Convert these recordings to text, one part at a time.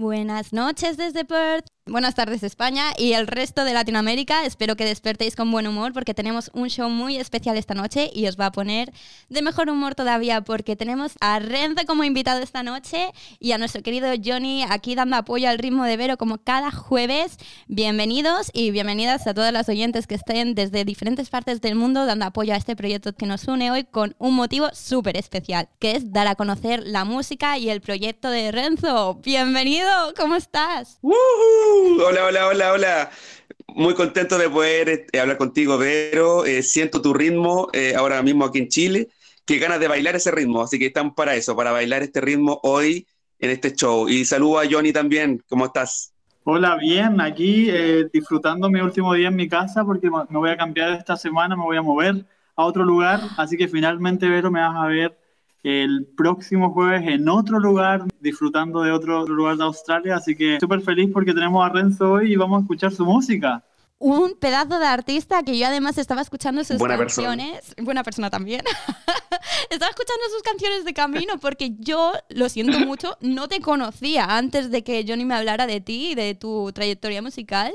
Buenas noches desde Perth. Buenas tardes España y el resto de Latinoamérica. Espero que despertéis con buen humor porque tenemos un show muy especial esta noche y os va a poner de mejor humor todavía porque tenemos a Renzo como invitado esta noche y a nuestro querido Johnny aquí dando apoyo al ritmo de Vero como cada jueves. Bienvenidos y bienvenidas a todas las oyentes que estén desde diferentes partes del mundo dando apoyo a este proyecto que nos une hoy con un motivo súper especial, que es dar a conocer la música y el proyecto de Renzo. Bienvenido, ¿cómo estás? Hola, hola, hola, hola. Muy contento de poder este, hablar contigo, Vero. Eh, siento tu ritmo eh, ahora mismo aquí en Chile. Qué ganas de bailar ese ritmo. Así que estamos para eso, para bailar este ritmo hoy en este show. Y saludo a Johnny también. ¿Cómo estás? Hola, bien. Aquí eh, disfrutando mi último día en mi casa porque me voy a cambiar esta semana, me voy a mover a otro lugar. Así que finalmente, Vero, me vas a ver el próximo jueves en otro lugar, disfrutando de otro lugar de Australia. Así que súper feliz porque tenemos a Renzo hoy y vamos a escuchar su música. Un pedazo de artista que yo además estaba escuchando sus canciones. Buena persona también. estaba escuchando sus canciones de camino porque yo, lo siento mucho, no te conocía antes de que Johnny me hablara de ti y de tu trayectoria musical.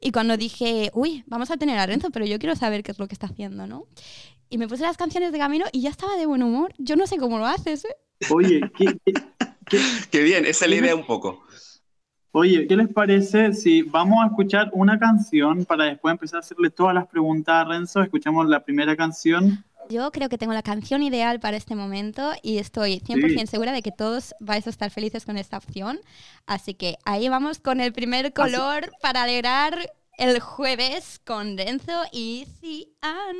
Y cuando dije, uy, vamos a tener a Renzo, pero yo quiero saber qué es lo que está haciendo, ¿no? Y me puse las canciones de camino y ya estaba de buen humor. Yo no sé cómo lo haces, ¿eh? Oye, ¿qué, qué, bien, esa es la idea un poco. Oye, ¿qué les parece si vamos a escuchar una canción para después empezar a hacerle todas las preguntas a Renzo? Escuchamos la primera canción. Yo creo que tengo la canción ideal para este momento y estoy 100% segura de que todos vais a estar felices con esta opción. Así que ahí vamos con el primer color para alegrar el jueves con Renzo y Cian.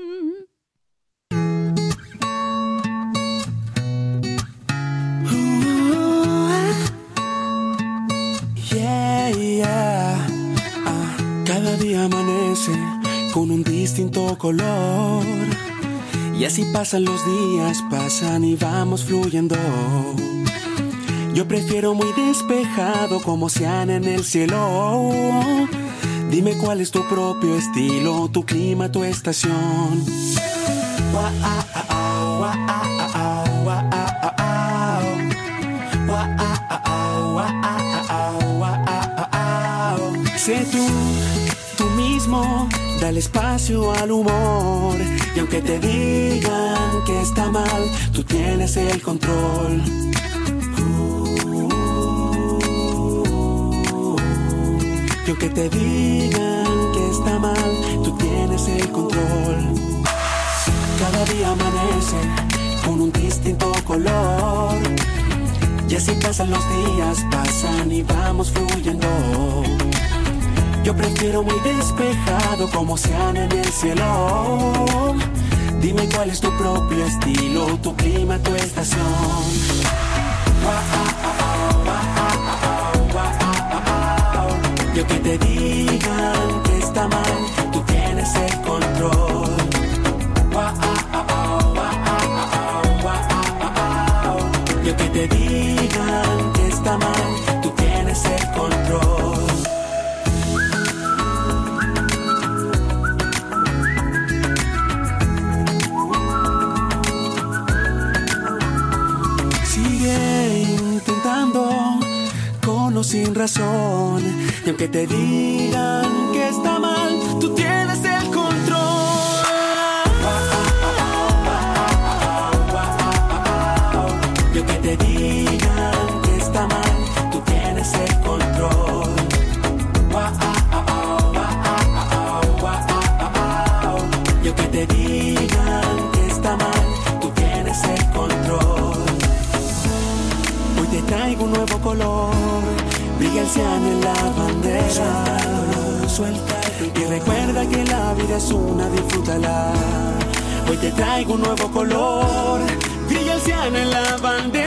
Ah, cada día amanece con un distinto color. Y así pasan los días, pasan y vamos fluyendo. Yo prefiero muy despejado como sean en el cielo. Dime cuál es tu propio estilo, tu clima, tu estación. Sé tú, tú mismo, dale espacio al humor. Y aunque te digan que está mal, tú tienes el control. y aunque te digan que está mal, tú tienes el control. Cada día amanece con un distinto color. Y así pasan los días, pasan y vamos fluyendo. Yo prefiero muy despejado como sean en el cielo. Dime cuál es tu propio estilo, tu clima, tu estación. Yo que te digan que está mal, tú tienes el control. Yo que te digan que está mal, tú tienes el control. Sin razón. Y aunque te digan que está mal, tú tienes el control. Y aunque te digan traigo un nuevo color brilla el cian en la bandera. Suelta y recuerda que la vida es una, disfrútala. Hoy te traigo un nuevo color. Brilla el cian en la bandera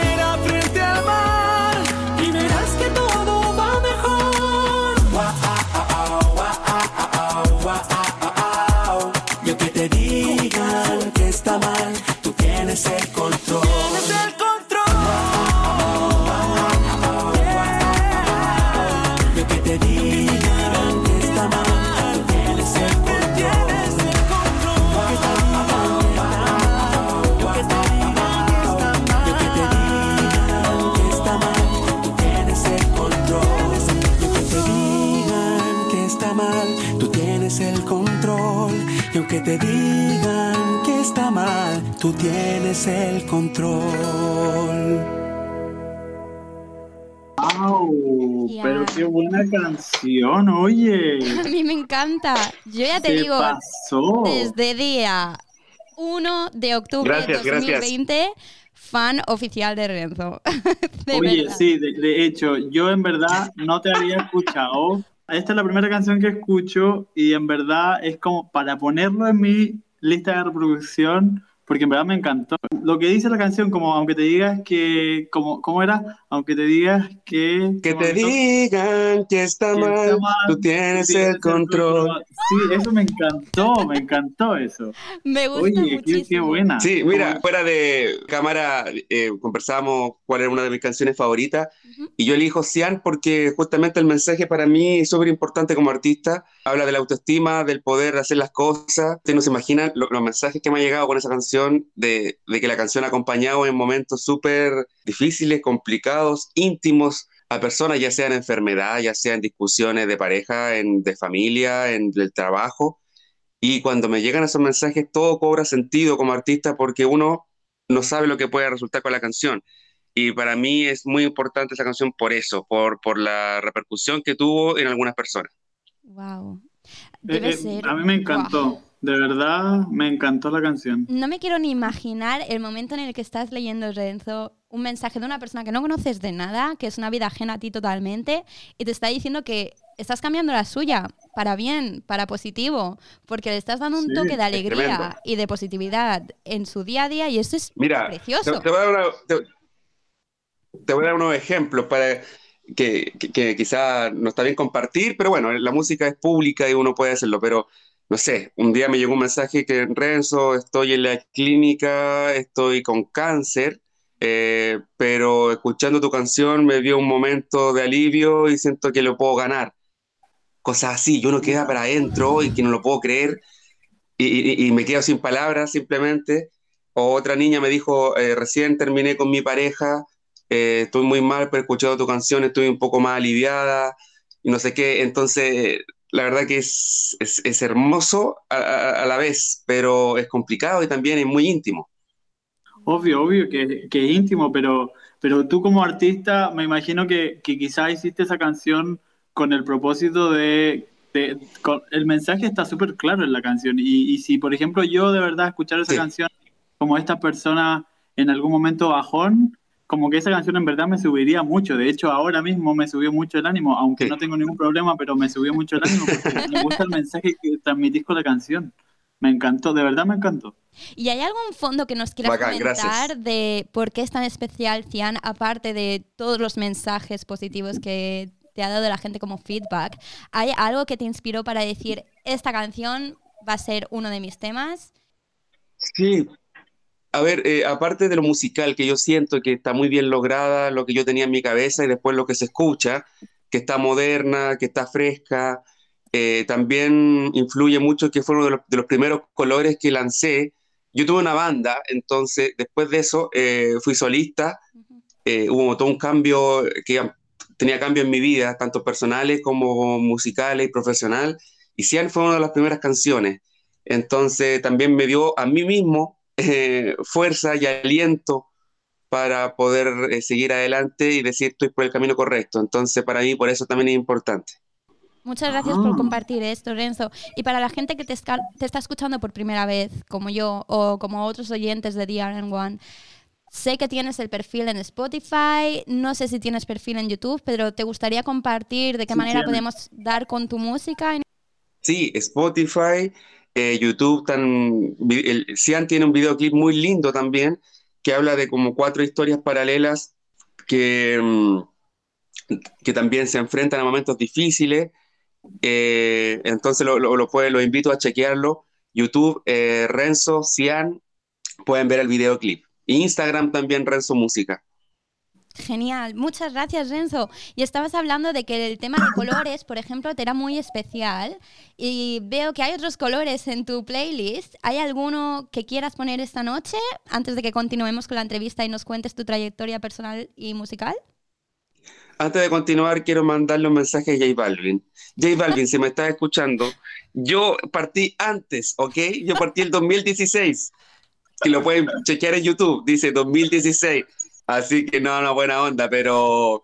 te digan que está mal, tú tienes el control. ¡Wow! Pero qué buena canción, oye. A mí me encanta. Yo ya te ¿Qué digo, pasó? desde día 1 de octubre Gracias, de gracias. 2020, fan oficial de Renzo. De Oye, verdad. sí, de, de hecho, yo en verdad no te había escuchado. Esta es la primera canción que escucho y en verdad es como para ponerlo en mi lista de reproducción, porque en verdad me encantó. Lo que dice la canción, como aunque te digas que, como, ¿cómo era? Aunque te digas que... Que ¿cómo te digan que está Que mal, está mal, tú tienes tienes el control. Sí, eso me encantó, me encantó eso. Me gusta Oye, qué, muchísimo. qué buena. Sí, mira, Como- fuera de cámara eh, conversábamos cuál era una de mis canciones favoritas Ujú. y yo elijo Cian porque justamente el mensaje para mí es súper importante como artista. Habla de la autoestima, del poder hacer las cosas. Ustedes no se imaginan lo- los mensajes que me han llegado con esa canción, de, de que la canción ha acompañado en momentos súper difíciles, complicados, íntimos a personas, ya sea en enfermedad, ya sea en discusiones de pareja, en, de familia, en el trabajo. Y cuando me llegan esos mensajes, todo cobra sentido como artista porque uno no sabe lo que puede resultar con la canción. Y para mí es muy importante esa canción por eso, por, por la repercusión que tuvo en algunas personas. Wow. Eh, Debe eh, ser. a mí me encantó, Guau. De verdad me encantó la canción. No me quiero ni imaginar el momento en el que estás leyendo, Renzo, un mensaje de una persona que no conoces de nada, que es una vida ajena a ti totalmente, y te está diciendo que estás cambiando la suya para bien, para positivo, porque le estás dando un Sí, toque de alegría y de positividad en su día a día, y eso es Mira, te, precioso. te voy a dar una- te- te voy a dar unos ejemplos para que, que, que quizá no está bien compartir, pero bueno, la música es pública y uno puede hacerlo, pero no sé, un día me llegó un mensaje que Renzo, estoy en la clínica, estoy con cáncer, eh, pero escuchando tu canción me dio un momento de alivio y siento que lo puedo ganar. Cosas así, yo uno queda para adentro y que no lo puedo creer y, me quedo sin palabras simplemente. O otra niña me dijo, eh, recién terminé con mi pareja, eh, estoy muy mal, pero he escuchado tu canción, estoy un poco más aliviada y no sé qué. Entonces, la verdad que es, es, es hermoso a, a- a la vez, pero es complicado y también es muy íntimo. Obvio, obvio que, que es íntimo, pero, pero tú como artista me imagino que, que quizás hiciste esa canción con el propósito de... de- con- el mensaje está súper claro en la canción y, y si, por ejemplo, yo de verdad escuchar esa Sí. canción como esta persona en algún momento bajón, como que esa canción en verdad me subiría mucho. De hecho, ahora mismo me subió mucho el ánimo, aunque Sí. no tengo ningún problema, pero me subió mucho el ánimo porque me gusta el mensaje que transmitís con la canción. Me encantó, de verdad me encantó. ¿Y hay algún fondo que nos quieras Bacán, comentar gracias. de por qué es tan especial Cian, aparte de todos los mensajes positivos que te ha dado la gente como feedback? ¿Hay algo que te inspiró para decir, esta canción va a ser uno de mis temas? Sí. A ver, eh, aparte de lo musical, que yo siento que está muy bien lograda, lo que yo tenía en mi cabeza y después lo que se escucha, que está moderna, que está fresca, eh, también influye mucho que fue uno de los, de los primeros colores que lancé. Yo tuve una banda, entonces después de eso eh, fui solista, hubo todo un cambio, que tenía cambio en mi vida, tanto personales como musicales y profesional, y Cian fue una de las primeras canciones. Entonces también me dio a mí mismo eh, fuerza y aliento para poder eh, seguir adelante y decir estoy por el camino correcto. Entonces para mí por eso también es importante. Muchas gracias Ah. por compartir esto, Renzo. Y para la gente que te, te está escuchando por primera vez, como yo o como otros oyentes de DRN1, sé que tienes el perfil en Spotify, no sé si tienes perfil en YouTube, pero ¿te gustaría compartir de qué Sí, manera tiene. podemos dar con tu música? Sí, Spotify, YouTube, tan, el, Cian tiene un videoclip muy lindo también que habla de como cuatro historias paralelas que, mm, que también se enfrentan a momentos difíciles. Eh, entonces lo, lo invito a chequearlo. YouTube, eh, Renzo, Cian, pueden ver el videoclip. Instagram también, Renzo Música. Genial, muchas gracias Renzo. Y estabas hablando de que el tema de colores, por ejemplo, te era muy especial y veo que hay otros colores en tu playlist. ¿Hay alguno que quieras poner esta noche antes de que continuemos con la entrevista y nos cuentes tu trayectoria personal y musical? antes de continuar, quiero mandarle un mensaje a J Balvin. J Balvin, si me estás escuchando, yo partí antes, ¿ok? Yo partí el 2016. Y lo pueden chequear en YouTube, dice 2016. Así que no, no, buena onda, pero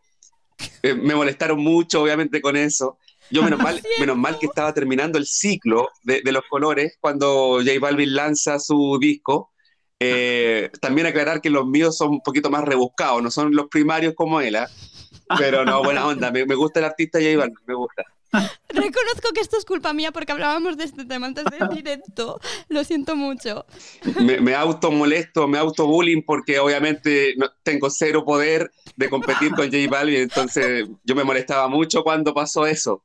eh, me molestaron mucho, obviamente, con eso. Yo, menos mal, menos mal que estaba terminando el ciclo de, de los colores cuando J Balvin lanza su disco. Eh, también aclarar que los míos son un poquito más rebuscados, no son los primarios como él, ¿ah? pero no, buena onda, me, me gusta el artista J Balvin, me gusta. Reconozco que esto es culpa mía porque hablábamos de este tema antes del directo. Lo siento mucho. Me, me auto molesto, me auto bullying porque obviamente no, tengo cero poder de competir con J Balvin, entonces yo me molestaba mucho cuando pasó eso.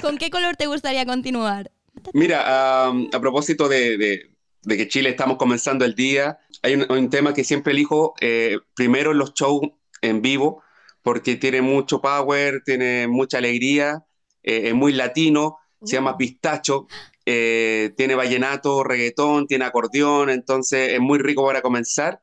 ¿Con qué color te gustaría continuar? Mira, um, a propósito de, de, de, que Chile estamos comenzando el día, hay un, un tema que siempre elijo eh, primero en los shows en vivo porque tiene mucho power, tiene mucha alegría eh, es muy latino, se llama Pistacho, eh, tiene vallenato, reggaetón, tiene acordeón, entonces es muy rico para comenzar.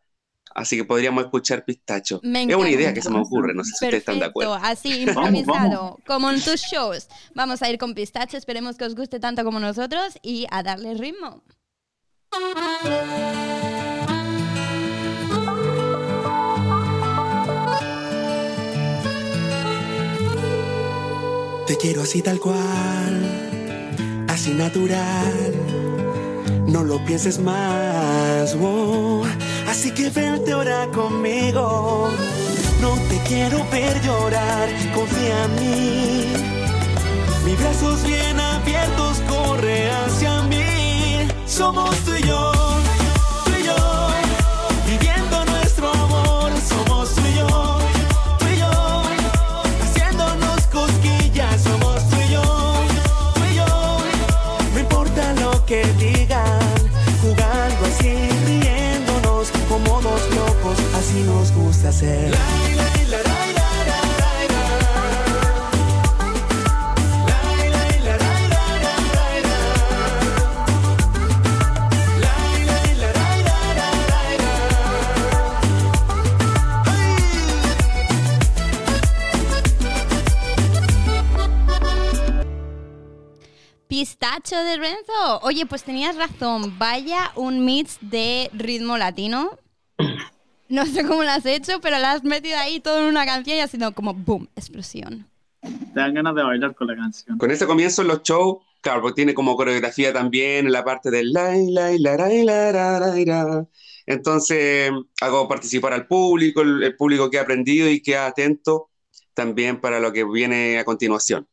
Así que podríamos escuchar Pistacho. es una idea que se me ocurre, no sé si ustedes están de acuerdo. Así, improvisado, como en tus shows. Vamos a ir con Pistacho, esperemos que os guste tanto como nosotros y a darle ritmo. Quiero así tal cual, así natural. No lo pienses más, wow. Así que vente ahora conmigo. No te quiero ver llorar, confía en mí. Mis brazos bien abiertos corre hacia mí. Somos tú y yo. Pistacho de Renzo. Oye, pues tenías razón. Vaya un mix de ritmo latino. No sé cómo lo has hecho, pero lo has metido ahí todo en una canción y ha sido como boom, explosión. Te dan ganas de bailar con la canción. Con ese comienzo en los shows, claro, porque tiene como coreografía también en la parte del la, la, la, la, la, la, la, la. Entonces hago participar al público, el, el público que ha aprendido y queda atento también para lo que viene a continuación.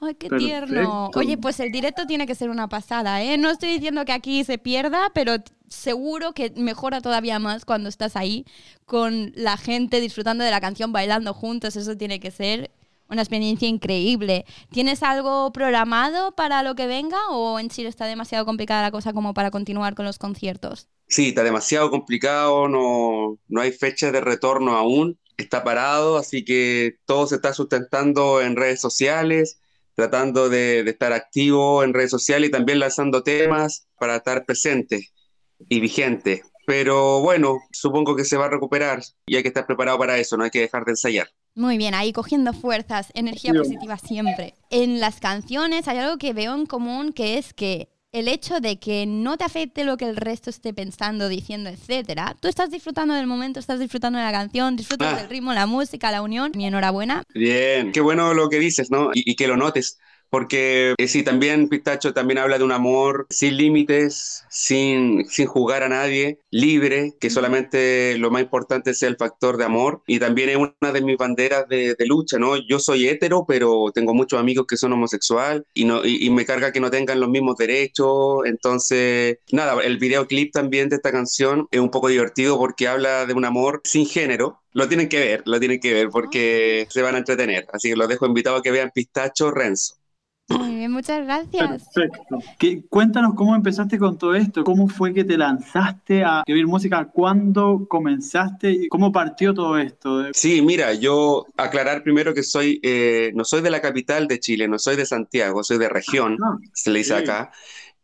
Ay, qué Perfecto. tierno. Oye, pues el directo tiene que ser una pasada, ¿eh? No estoy diciendo que aquí se pierda, pero seguro que mejora todavía más cuando estás ahí con la gente disfrutando de la canción, bailando juntos. Eso tiene que ser una experiencia increíble. ¿Tienes algo programado para lo que venga o en Chile está demasiado complicada la cosa como para continuar con los conciertos? Sí, está demasiado complicado, no, no hay fecha de retorno aún, está parado, así que todo se está sustentando en redes sociales, tratando de, de estar activo en redes sociales y también lanzando temas para estar presente y vigente. Pero bueno, supongo que se va a recuperar y hay que estar preparado para eso, no hay que dejar de ensayar. Muy bien, ahí cogiendo fuerzas, energía Sí. positiva siempre. En las canciones hay algo que veo en común que es que el hecho de que no te afecte lo que el resto esté pensando, diciendo, etcétera, tú estás disfrutando del momento, estás disfrutando de la canción, disfrutas Ah. del ritmo, la música, la unión. Mi enhorabuena. Bien, qué bueno lo que dices, ¿no? Y, y que lo notes, porque eh, sí, también Pistacho también habla de un amor sin límites, sin, sin jugar a nadie, libre, que solamente lo más importante sea el factor de amor. Y también es una de mis banderas de, de lucha, ¿no? Yo soy hetero, pero tengo muchos amigos que son homosexual y, no, y, y me carga que no tengan los mismos derechos. Entonces, nada, el videoclip también de esta canción es un poco divertido porque habla de un amor sin género. Lo tienen que ver, lo tienen que ver porque se van a entretener. Así que los dejo invitados a que vean Pistacho Renzo. Muy bien, muchas gracias. Perfecto. ¿Qué- cuéntanos cómo empezaste con todo esto, cómo fue que te lanzaste a escribir música, cuándo comenzaste y cómo partió todo esto. Sí, mira, yo aclarar primero que soy, eh, no soy de la capital de Chile, no soy de Santiago, soy de región, Ah, se le dice sí. acá.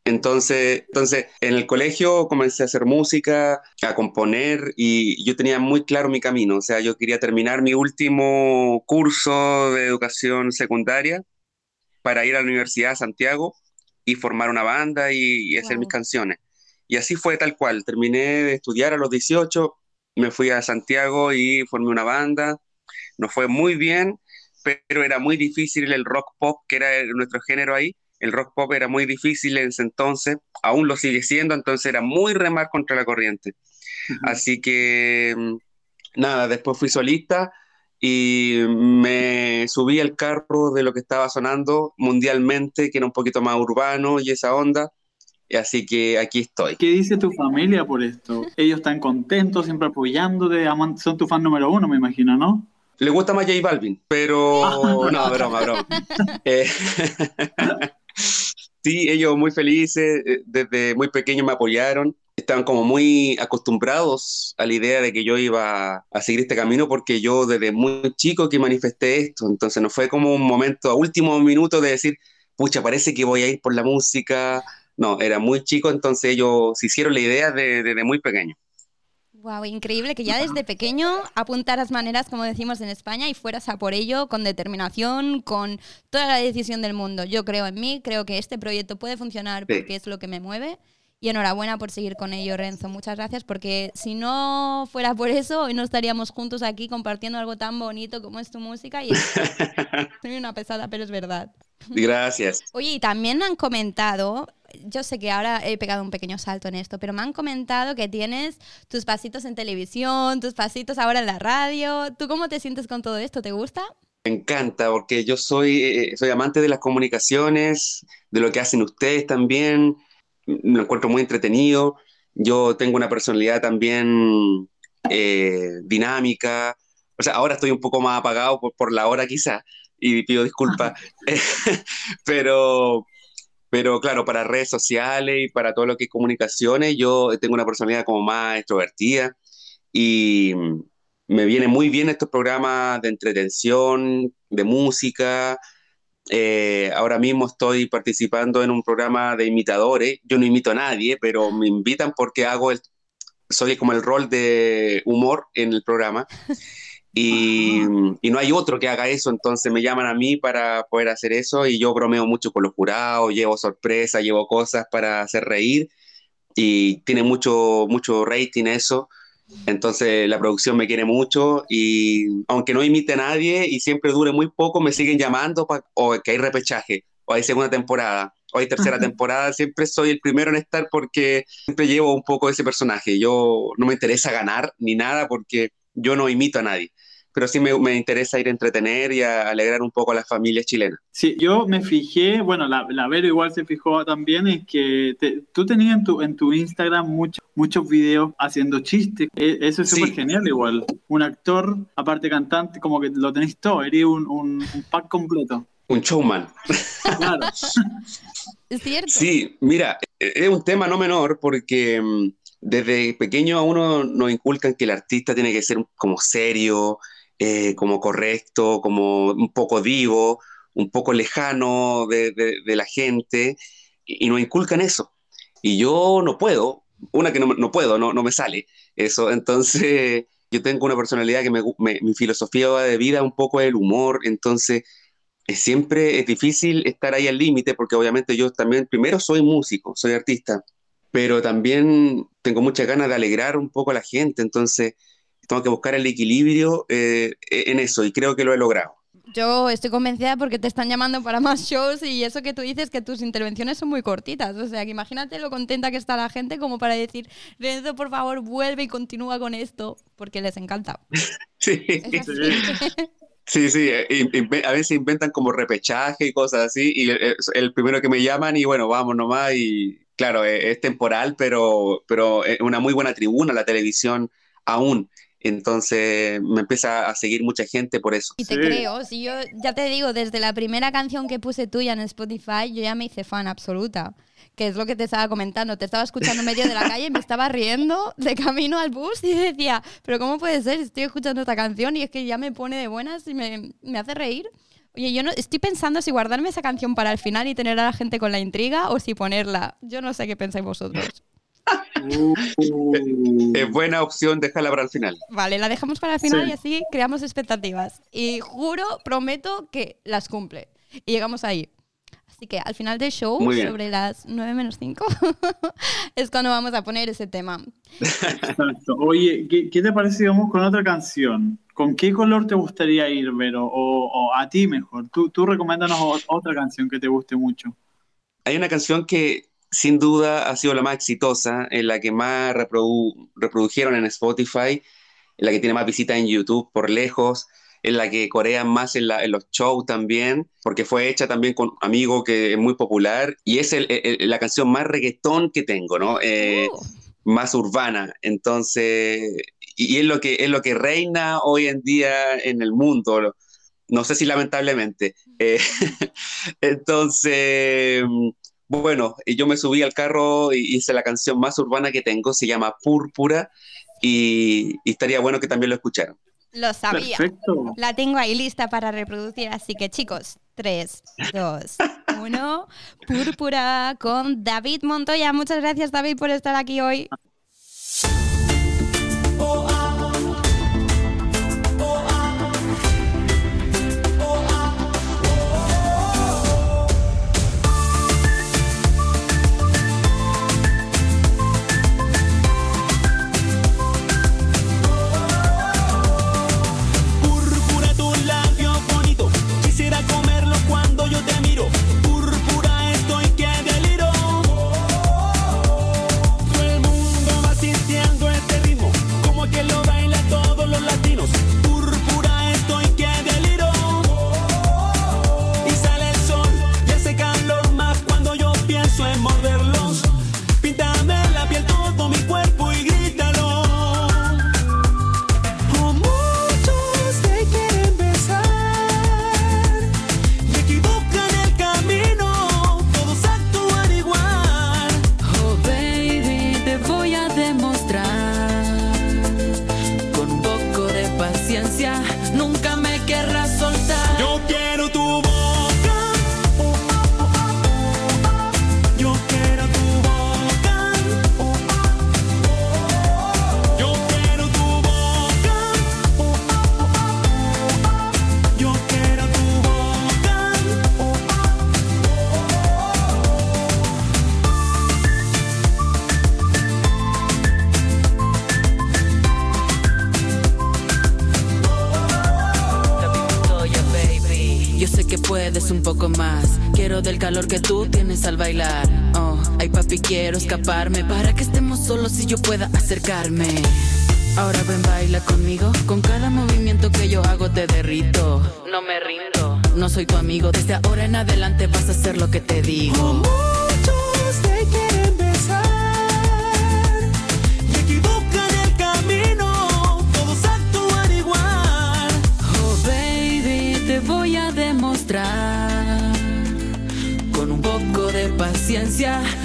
Entonces, entonces, en el colegio comencé a hacer música, a componer y yo tenía muy claro mi camino. O sea, yo quería terminar mi último curso de educación secundaria para ir a la Universidad de Santiago y formar una banda y, y hacer Wow. mis canciones. Y así fue tal cual. Terminé de estudiar a los 18, me fui a Santiago y formé una banda. Nos fue muy bien, pero era muy difícil el rock pop, que era el- nuestro género ahí. El rock pop era muy difícil en ese entonces, aún lo sigue siendo, entonces era muy remar contra la corriente. Así que mm, nada, después fui solista y me subí al carro de lo que estaba sonando mundialmente, que era un poquito más urbano y esa onda. Así que aquí estoy. ¿Qué dice tu familia por esto? Ellos están contentos, siempre apoyándote, aman- son tu fan número uno, me imagino, ¿no? Le gusta más J Balvin, pero no, broma, broma. Eh, sí, ellos muy felices, eh, desde muy pequeños me apoyaron. Estaban como muy acostumbrados a la idea de que yo iba a seguir este camino porque yo desde muy chico que manifesté esto. Entonces no fue como un momento a último minuto de decir, pucha, parece que voy a ir por la música. No, era muy chico, entonces ellos se hicieron la idea de- desde muy pequeño. Wow, increíble que ya desde pequeño apuntaras maneras, como decimos en España, y fueras a por ello con determinación, con toda la decisión del mundo. Yo creo en mí, creo que este proyecto puede funcionar Sí. porque es lo que me mueve. Y enhorabuena por seguir con ello, Renzo. Muchas gracias, porque si no fuera por eso, hoy no estaríamos juntos aquí compartiendo algo tan bonito como es tu música. Y soy una pesada, pero es verdad. Gracias. Oye, y también han comentado, yo sé que ahora he pegado un pequeño salto en esto, pero me han comentado que tienes tus pasitos en televisión, tus pasitos ahora en la radio. ¿Tú cómo te sientes con todo esto? ¿Te gusta? Me encanta porque yo soy, eh, soy amante de las comunicaciones, de lo que hacen ustedes también. Lo encuentro muy entretenido. Yo tengo una personalidad también eh, dinámica. O sea, ahora estoy un poco más apagado por, por la hora quizá y pido disculpas. pero, pero claro, para redes sociales y para todo lo que es comunicaciones, yo tengo una personalidad como más extrovertida y me viene muy bien estos programas de entretención, de música. Eh, ahora mismo estoy participando en un programa de imitadores. Yo no imito a nadie, pero me invitan porque hago el, soy como el rol de humor en el programa. Y, y no hay otro que haga eso, entonces me llaman a mí para poder hacer eso y yo bromeo mucho con los jurados, llevo sorpresas, llevo cosas para hacer reír y tiene mucho, mucho rating eso. Entonces la producción me quiere mucho y aunque no imite a nadie y siempre dure muy poco, me siguen llamando pa- o que hay repechaje, o hay segunda temporada, o hay tercera temporada. Siempre soy el primero en estar porque siempre llevo un poco ese personaje. Yo no me interesa ganar ni nada porque yo no imito a nadie, pero sí me, me interesa ir a entretener y a alegrar un poco a las familias chilenas. Sí, yo me fijé, bueno, la, la Vero igual se fijó también, es que te- tú tenías en tu, en tu Instagram mucho- muchos videos haciendo chistes. E- Eso es Sí. súper genial igual. Un actor, aparte cantante, como que lo tenéis todo, eres un, un, un pack completo. Un showman. Claro. ¿Es cierto? Sí, mira, e- es un tema no menor porque mm, desde pequeño a uno nos inculcan que el artista tiene que ser como serio, eh, como correcto, como un poco vivo, un poco lejano de, de- la gente, y, y nos inculcan eso. Y yo no puedo, una que no, no puedo, no, no me sale eso. Entonces, yo tengo una personalidad que mi filosofía de vida un poco es el humor, entonces siempre es difícil estar ahí al límite porque obviamente yo también, primero soy músico, soy artista, pero también tengo muchas ganas de alegrar un poco a la gente, entonces tengo que buscar el equilibrio eh, en eso y creo que lo he logrado. Yo estoy convencida porque te están llamando para más shows y eso que tú dices que tus intervenciones son muy cortitas. O sea, que imagínate lo contenta que está la gente como para decir, Renzo, por favor, vuelve y continúa con esto, porque les encanta. Sí, sí, sí, eh, a veces inventan como repechaje y cosas así y el, el primero que me llaman y bueno, vamos nomás y claro, eh, es temporal, pero, pero es una muy buena tribuna la televisión aún. Entonces me empieza a seguir mucha gente por eso. Y te Sí. creo, si yo ya te digo, desde la primera canción que puse tuya en Spotify, yo ya me hice fan absoluta. Que es lo que te estaba comentando. Te estaba escuchando en medio de la calle y me estaba riendo de camino al bus y decía, pero ¿cómo puede ser? Estoy escuchando esta canción y es que ya me pone de buenas y me, me hace reír. Oye, yo no, estoy pensando si guardarme esa canción para el final y tener a la gente con la intriga o si ponerla. Yo no sé qué pensáis vosotros. Uh, Es buena opción dejarla para el final. Vale, la dejamos para el final Sí. y así creamos expectativas. Y juro, prometo que las cumple. Y llegamos ahí. Así que al final del show, sobre las 9 menos 5, es cuando vamos a poner ese tema. exacto. Oye, ¿qué, qué te parece si vamos con otra canción? ¿Con qué color te gustaría ir, Vero? O, o a ti mejor. Tú, tú recomiéndanos otra canción que te guste mucho. Hay una canción que sin duda ha sido la más exitosa, en la que más reprodu- reprodujeron en Spotify, en la que tiene más visitas en YouTube por lejos, en la que corean más en, la- en los shows también, porque fue hecha también con Amigo, que es muy popular, y es el- el- la canción más reggaetón que tengo, ¿no? Eh, Uh, más urbana. Entonces, y y es lo que es lo que reina hoy en día en el mundo. No sé si lamentablemente. Eh, entonces, bueno, yo me subí al carro y hice la canción más urbana que tengo, se llama Púrpura, y, y estaría bueno que también lo escucharan. lo sabía. Perfecto. La tengo ahí lista para reproducir, así que chicos, 3, 2, 1, Púrpura con David Montoya. Muchas gracias David por estar aquí hoy. Calor que tú tienes al bailar. Oh, ay papi, quiero escaparme para que estemos solos y yo pueda acercarme. Ahora ven, baila conmigo. Con cada movimiento que yo hago te derrito. No me rindo. No soy tu amigo. Desde ahora en adelante vas a hacer lo que te digo.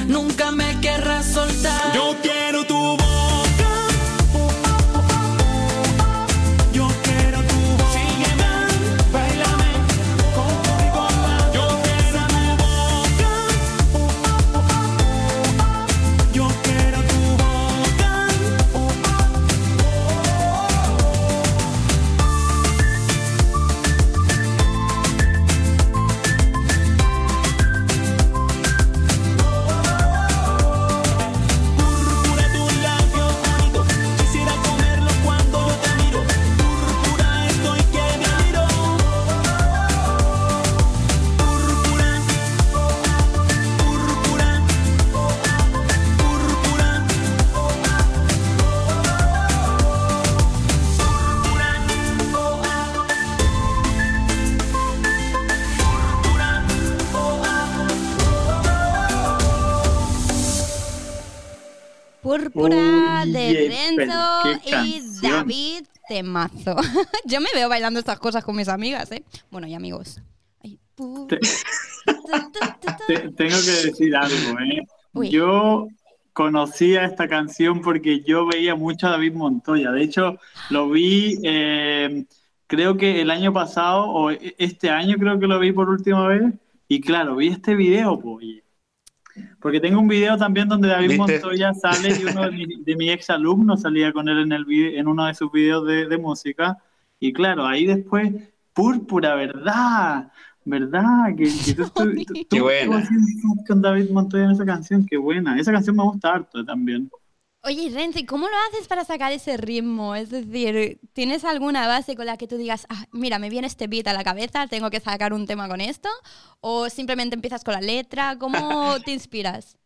Nunca me querrás soltar. Temazo. Yo me veo bailando estas cosas con mis amigas, ¿eh? Bueno, y amigos. Ay, Te-. Te- tengo que decir algo, ¿eh? Uy. Yo conocía esta canción porque yo veía mucho a David Montoya. De hecho, lo vi, eh, creo que el año pasado o e- este año creo que lo vi por última vez y claro, vi este video, pues. Porque tengo un video también donde David ¿Viste? Montoya sale y uno de, mi, de mis ex alumnos salía con él en, el vide- en uno de sus videos de, de música. Y claro, ahí después, Púrpura, ¿verdad? ¿Verdad? Que, que tú, tú- Qué tú buena. con David Montoya en esa canción, qué buena. Esa canción me gusta harto también. Oye, Renzi, ¿cómo lo haces para sacar ese ritmo? Es decir, ¿tienes alguna base con la que tú digas, "Ah, mira, me viene este beat a la cabeza, tengo que sacar un tema con esto? ¿O simplemente empiezas con la letra? ¿Cómo te inspiras?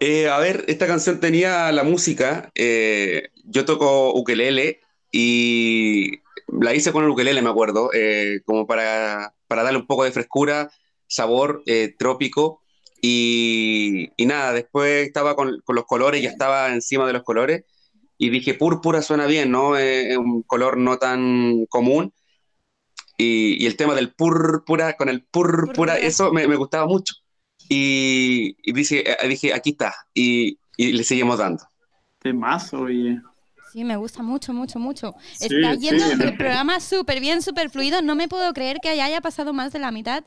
Eh, a ver, esta canción tenía la música. eh, yo toco ukelele y la hice con el ukelele, me acuerdo, eh, como para, para darle un poco de frescura, sabor trópico. Y, y nada, después estaba con, con los colores, ya estaba encima de los colores. Y dije, púrpura suena bien, ¿no? Eh, Es un color no tan común. Y, y el tema del púrpura, con el púrpura, Púrpura. eso me, me gustaba mucho. Y, y dije, eh, dije, aquí está. Y, y le seguimos dando. Temazo, oye. Sí, me gusta mucho, mucho, mucho. Sí, Está sí. yendo el programa súper bien, súper fluido. No me puedo creer que ya haya pasado más de la mitad.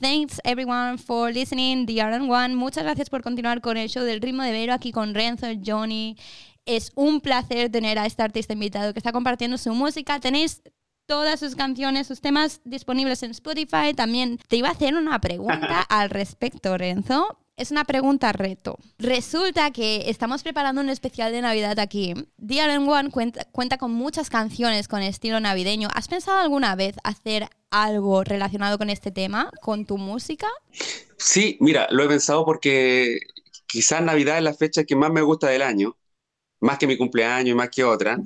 Thanks everyone for listening, the and One. Muchas gracias por continuar con el show del ritmo de Vero aquí con Renzo, Johnny. Es un placer tener a este artista invitado que está compartiendo su música. Tenéis todas sus canciones, sus temas disponibles en Spotify. También te iba a hacer una pregunta al respecto, Renzo. Es una pregunta reto. Resulta que estamos preparando un especial de Navidad aquí. DRN One cuenta, cuenta con muchas canciones con estilo navideño. ¿Has pensado alguna vez hacer algo relacionado con este tema, con tu música? Sí, mira, lo he pensado porque quizás Navidad es la fecha que más me gusta del año, más que mi cumpleaños y más que otra.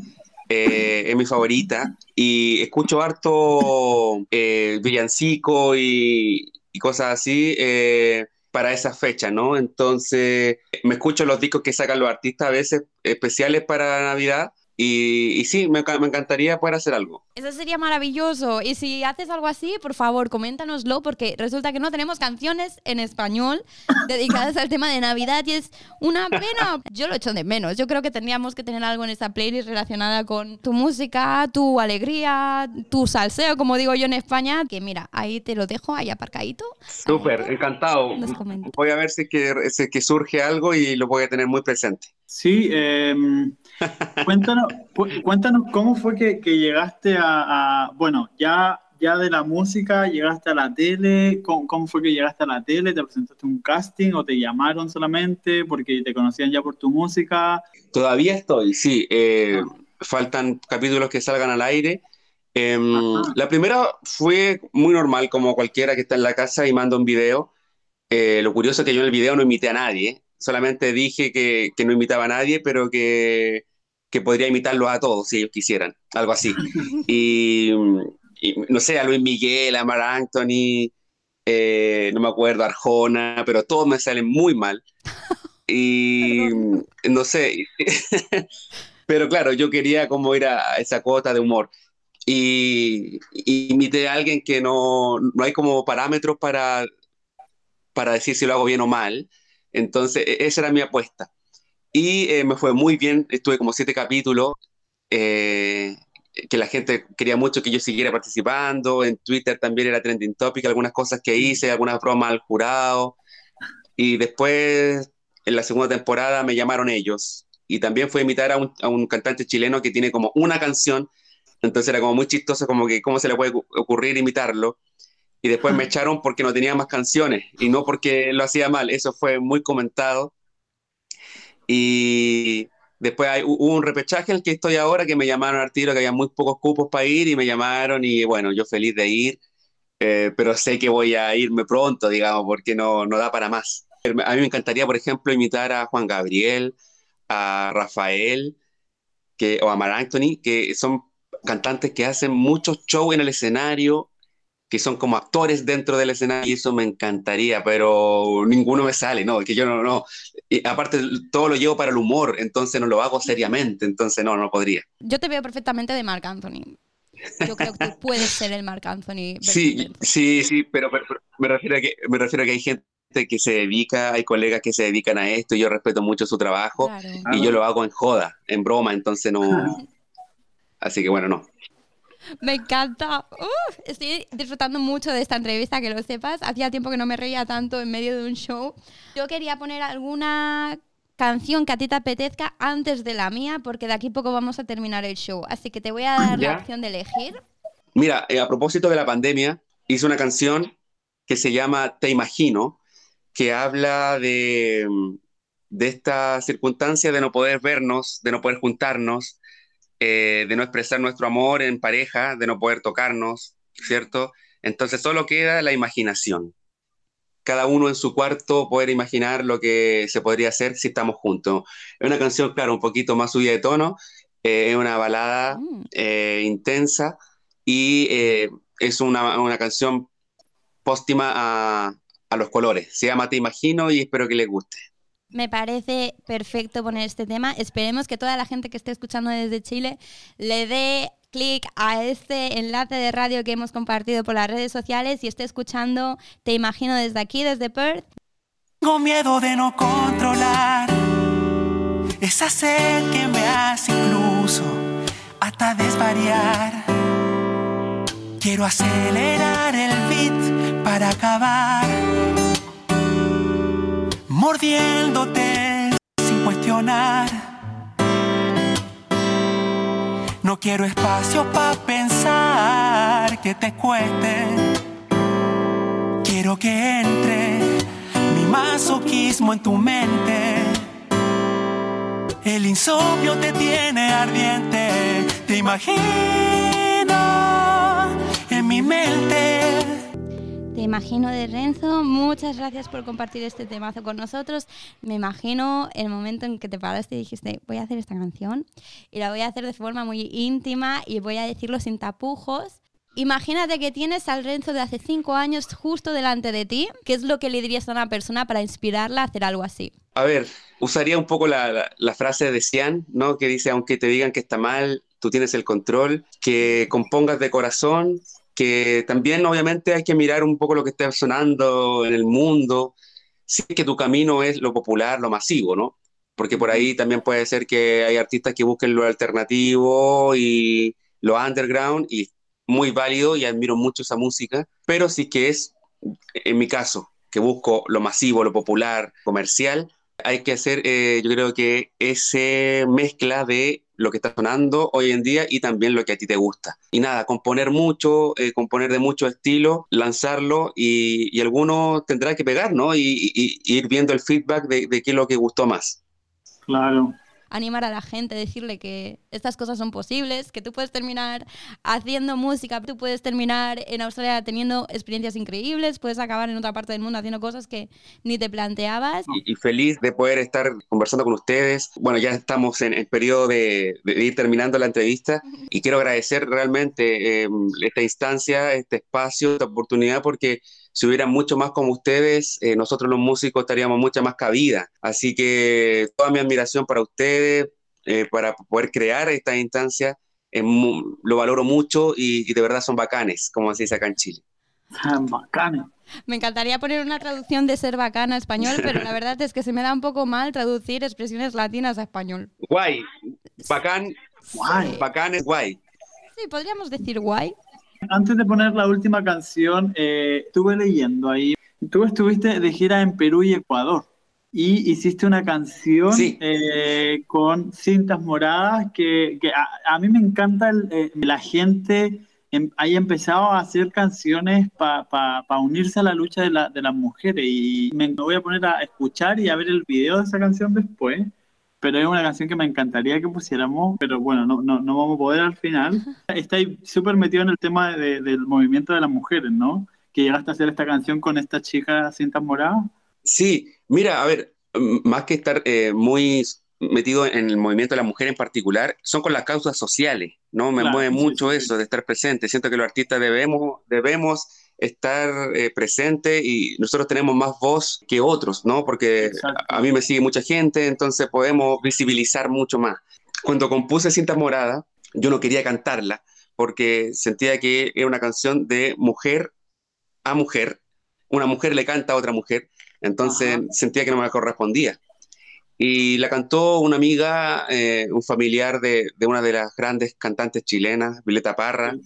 Eh, es mi favorita y escucho harto eh, villancico y, y cosas así eh, para esa fecha, ¿no? Entonces, me escucho los discos que sacan los artistas a veces especiales para Navidad y, y sí, me, me encantaría poder hacer algo. Eso sería maravilloso. Y si haces algo así, por favor, coméntanoslo, porque resulta que no tenemos canciones en español dedicadas al tema de Navidad y es una pena. Yo lo echo de menos. Yo creo que tendríamos que tener algo en esa playlist relacionada con tu música, tu alegría, tu salseo, como digo yo en España. Que mira, ahí te lo dejo, ahí aparcadito. Súper, encantado. Voy a ver si que, si que surge algo y lo voy a tener muy presente. Sí, em, cuéntanos, cu- cuéntanos cómo fue que, que llegaste a, a- bueno, ya, ya de la música, llegaste a la tele, ¿cómo, cómo fue que llegaste a la tele? ¿Te presentaste un casting o te llamaron solamente porque te conocían ya por tu música? Todavía estoy, sí. eh, faltan capítulos que salgan al aire. Ajá. la primera fue muy normal, como cualquiera que está en la casa y manda un video. Eh, lo curioso es que yo en el video no imité a nadie, solamente dije que, que no imitaba a nadie, pero que, que podría imitarlos a todos si ellos quisieran, algo así. Y, y no sé, a Luis Miguel, a Mar Anthony, eh, no me acuerdo, Arjona, pero todos me salen muy mal. Y no sé, pero claro, yo quería como ir a esa cuota de humor. Y, y imité a alguien que no, no hay como parámetros para, para decir si lo hago bien o mal. Entonces, e- esa era mi apuesta. Y eh, me fue muy bien, estuve como siete capítulos, eh, que la gente quería mucho que yo siguiera participando, en Twitter también era trending topic, algunas cosas que hice, algunas bromas al jurado. Y después, en la segunda temporada, me llamaron ellos. Y también fue a imitar a un, a un cantante chileno que tiene como una canción. Entonces era como muy chistoso, como que cómo se le puede ocu- ocurrir imitarlo. Y después me echaron porque no tenía más canciones y no porque lo hacía mal. Eso fue muy comentado. Y después hay, hu- hubo un repechaje en el que estoy ahora, que me llamaron al tiro, que había muy pocos cupos para ir y me llamaron y bueno, yo feliz de ir, eh, pero sé que voy a irme pronto, digamos, porque no, no da para más. A mí me encantaría, por ejemplo, imitar a Juan Gabriel, a Rafael que, o a Mar Anthony, que son cantantes que hacen muchos shows en el escenario, que son como actores dentro del escenario, y eso me encantaría, pero ninguno me sale, ¿no? Que yo no, no. Y aparte, todo lo llevo para el humor, entonces no lo hago seriamente, entonces no, no podría. Yo te veo perfectamente de Marc Anthony. Yo creo que tú puedes ser el Marc Anthony. Sí, sí, sí, pero, pero- pero me refiero a que, me refiero a que hay gente que se dedica, hay colegas que se dedican a esto, y yo respeto mucho su trabajo, Claro. y yo lo hago en joda, en broma, entonces no. Así que bueno, no. Me encanta. Uf, estoy disfrutando mucho de esta entrevista, que lo sepas. Hacía tiempo que no me reía tanto en medio de un show. Yo quería poner alguna canción que a ti te apetezca antes de la mía, porque de aquí poco vamos a terminar el show. Así que te voy a dar la opción de elegir. Mira, eh, a propósito de la pandemia, hice una canción que se llama Te Imagino, que habla de, de esta circunstancia de no poder vernos, de no poder juntarnos, eh, de no expresar nuestro amor en pareja, de no poder tocarnos, ¿cierto? Entonces solo queda la imaginación. Cada uno en su cuarto poder imaginar lo que se podría hacer si estamos juntos. Es una canción, claro, un poquito más subida de tono, eh, es una balada Mm. eh, intensa y es una, una canción póstima a, a los colores. Se llama Te Imagino y espero que les guste. Me parece perfecto poner este tema. Esperemos que toda la gente que esté escuchando desde Chile le dé clic a este enlace de radio que hemos compartido por las redes sociales y esté escuchando Te imagino desde aquí, desde Perth. Tengo miedo de no controlar esa sed que me hace incluso hasta desvariar. Quiero acelerar el beat para acabar mordiéndote sin cuestionar. No quiero espacio para pensar que te cueste. Quiero que entre mi masoquismo en tu mente. El insomnio te tiene ardiente. Te imagino en mi mente. Imagino de Renzo. Muchas gracias por compartir este temazo con nosotros. Me imagino el momento en que te paraste y dijiste, voy a hacer esta canción y la voy a hacer de forma muy íntima y voy a decirlo sin tapujos. Imagínate que tienes al Renzo de hace cinco años justo delante de ti. ¿Qué es lo que le dirías a una persona para inspirarla a hacer algo así? A ver, usaría un poco la, la, la frase de Cian, ¿no? Que dice, aunque te digan que está mal, tú tienes el control, que compongas de corazón, que también obviamente hay que mirar un poco lo que está sonando en el mundo, sí que tu camino es lo popular, lo masivo, ¿no? Porque por ahí también puede ser que hay artistas que busquen lo alternativo y lo underground y muy válido y admiro mucho esa música, pero sí que es, en mi caso, que busco lo masivo, lo popular, comercial, hay que hacer, eh, yo creo que ese mezcla de lo que está sonando hoy en día y también lo que a ti te gusta. Y nada, componer mucho, eh, componer de mucho estilo, lanzarlo y, y, alguno tendrá que pegar, ¿no? Y, y, y ir viendo el feedback de, de, qué es lo que gustó más. Claro. Animar a la gente, decirle que estas cosas son posibles, que tú puedes terminar haciendo música, tú puedes terminar en Australia teniendo experiencias increíbles, puedes acabar en otra parte del mundo haciendo cosas que ni te planteabas. Y, y feliz de poder estar conversando con ustedes. Bueno, ya estamos en el periodo de, de ir terminando la entrevista y quiero agradecer realmente eh, esta instancia, este espacio, esta oportunidad, porque si hubiera mucho más como ustedes, eh, nosotros los músicos estaríamos mucha más cabida. Así que toda mi admiración para ustedes, eh, para poder crear esta instancia, eh, lo valoro mucho y, y, de verdad son bacanes, como se dice acá en Chile. Bacanes. Me encantaría poner una traducción de ser bacana a español, pero la verdad es que se me da un poco mal traducir expresiones latinas a español. Guay, bacán, guay. bacán es guay. Sí, podríamos decir guay. Antes de poner la última canción, eh, estuve leyendo ahí. Tú estuviste de gira en Perú y Ecuador y hiciste una canción sí. eh, con cintas moradas que, que a, a, mí me encanta el, eh, la gente em, haya empezado a hacer canciones para pa, pa unirse a la lucha de, la, de, las mujeres y me voy a poner a escuchar y a ver el video de esa canción después pero es una canción que me encantaría que pusiéramos, pero bueno, no, no, no vamos a poder al final. Está súper metido en el tema de, del movimiento de las mujeres, ¿no? Que llegaste a hacer esta canción con esta chica cintas moradas. Sí, mira, a ver, más que estar eh, muy metido en el movimiento de la mujer en particular, son con las causas sociales, ¿no? Me claro, mueve sí, mucho sí, eso sí. de estar presente. Siento que los artistas debemos, debemos estar eh, presente y nosotros tenemos más voz que otros, ¿no? Porque a, a, mí me sigue mucha gente, entonces podemos visibilizar mucho más. Cuando compuse Cinta Morada, yo no quería cantarla porque sentía que era una canción de mujer a mujer, una mujer le canta a otra mujer, entonces Ajá. sentía que no me correspondía. Y la cantó una amiga, eh, un familiar de, de, una de las grandes cantantes chilenas, Violeta Parra.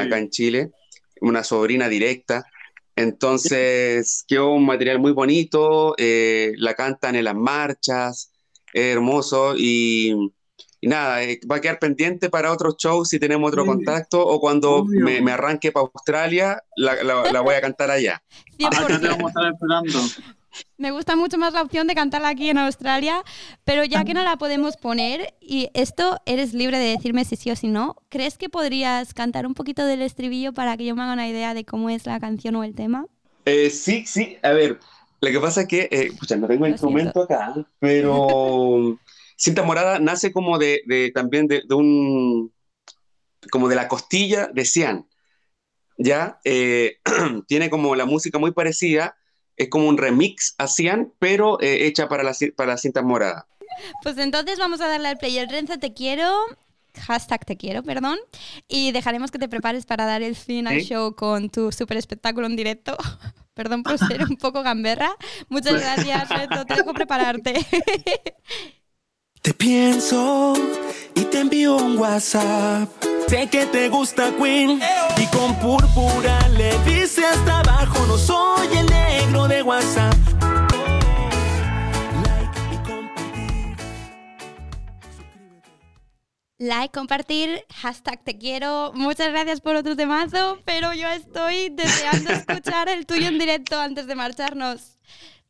acá en Chile, una sobrina directa. Entonces, quedó un material muy bonito, eh, la cantan en las marchas, es hermoso y, nada, eh, va a quedar pendiente para otros shows si tenemos otro contacto o cuando me, arranque para Australia, la, voy a cantar allá. Acá te vamos a estar esperando. Me gusta mucho más la opción de cantarla aquí en Australia, pero ya que no la podemos poner, y esto eres libre de decirme si sí o si no, ¿crees que podrías cantar un poquito del estribillo para que yo me haga una idea de cómo es la canción o el tema? Eh, sí, sí, a ver, lo que pasa es que, eh, no tengo el instrumento acá, pero Cinta Morada nace como de, también de, un, como de la costilla de Cian, ¿ya? Eh, tiene como la música muy parecida, es como un remix hacían, pero eh, hecha para la, para la cinta morada. Pues entonces vamos a darle al play. El Renzo te quiero, hashtag te quiero, perdón, y dejaremos que te prepares para dar el fin al show con tu super espectáculo en directo. perdón por ser un poco gamberra. Muchas gracias, Renzo, te dejo prepararte. Te pienso y te envío un WhatsApp. Sé que te gusta Queen y con púrpura le dice hasta no soy el negro de WhatsApp. Like y compartir. Like, compartir, hashtag te quiero. Muchas gracias por otro temazo, pero yo estoy deseando escuchar el tuyo en directo antes de marcharnos.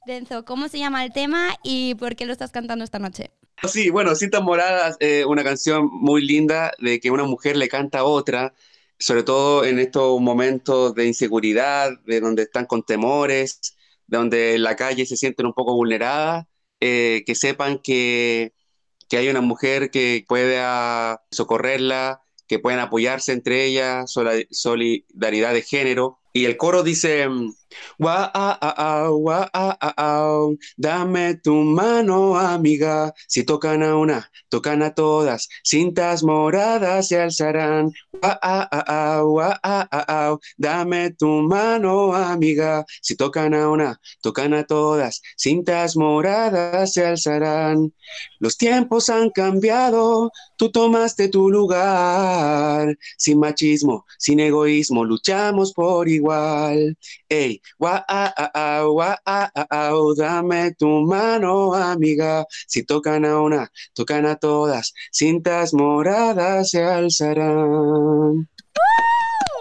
Denzo, ¿cómo se llama el tema y por qué lo estás cantando esta noche? Sí, bueno, Cintas Moradas es una canción muy linda de que una mujer le canta a otra, sobre todo en estos momentos de inseguridad, de donde están con temores, de donde la calle se sienten un poco vulneradas, eh, que sepan que, que, hay una mujer que puede socorrerla, que pueden apoyarse entre ellas, solidaridad de género. Y el coro dice, dame tu mano, amiga. Si tocan a una, tocan a todas. Cintas moradas se alzarán. Dame tu mano, amiga. Si tocan a una, tocan a todas. Cintas moradas se alzarán. Los tiempos han cambiado. Tú tomaste tu lugar. Sin machismo, sin egoísmo, luchamos por igual. Ey, dame tu mano, amiga. Si tocan a una, tocan a todas. Cintas moradas se alzarán.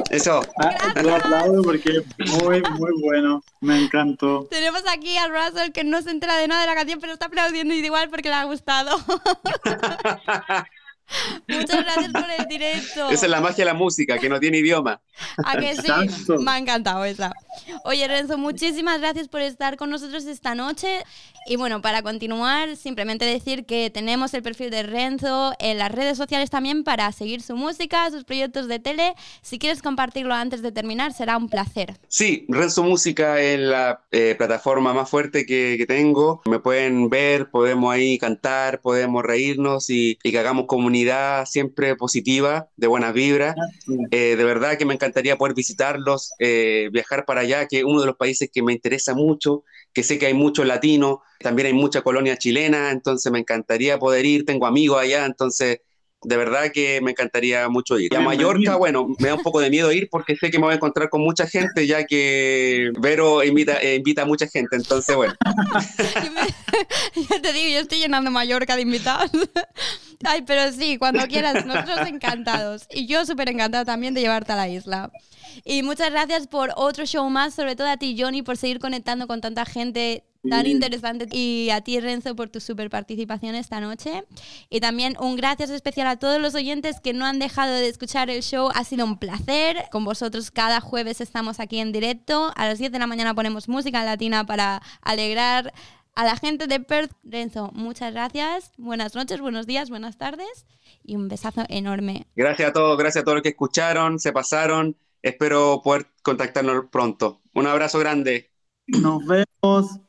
Eso. Ah, lo aplaudo porque muy, muy bueno. Me encantó. Tenemos aquí a Russell que no se entera de nada de la canción, pero está aplaudiendo igual porque le ha gustado. Muchas gracias por el directo. Esa es la magia de la música, que no tiene idioma. ¿A que sí? Me ha encantado esa. Oye, Renzo, muchísimas gracias por estar con nosotros esta noche. Y bueno, para continuar, simplemente decir que tenemos el perfil de Renzo en las redes sociales también para seguir su música, sus proyectos de tele. Si quieres compartirlo antes de terminar, será un placer. Sí, Renzo Música es la eh, plataforma más fuerte que, tengo. Me pueden ver, podemos ahí cantar, podemos reírnos y, y que hagamos comunidad siempre positiva, de buena vibra. Eh, de verdad que me encantaría poder visitarlos, eh, viajar para allá, que es uno de los países que me interesa mucho que sé que hay muchos latinos, también hay mucha colonia chilena, entonces me encantaría poder ir, tengo amigos allá, entonces de verdad que me encantaría mucho ir. Y a Mallorca, bueno, me da un poco de miedo ir porque sé que me voy a encontrar con mucha gente, ya que Vero invita, eh, invita a mucha gente, entonces bueno. ya te digo, yo estoy llenando Mallorca de invitados. Ay, pero sí, cuando quieras, nosotros encantados. Y yo súper encantada también de llevarte a la isla. Y muchas gracias por otro show más, sobre todo a ti, Johnny, por seguir conectando con tanta gente tan interesante. Y a ti Renzo por tu super participación esta noche. Y también un gracias especial a todos los oyentes que no han dejado de escuchar el show. Ha sido un placer. Con vosotros cada jueves estamos aquí en directo. A las 10 de la mañana ponemos música latina para alegrar a la gente de Perth Renzo muchas gracias buenas noches buenos días buenas tardes y un besazo enorme gracias a todos gracias a todos los que escucharon se pasaron Espero poder contactarnos pronto. Un abrazo grande. Nos vemos.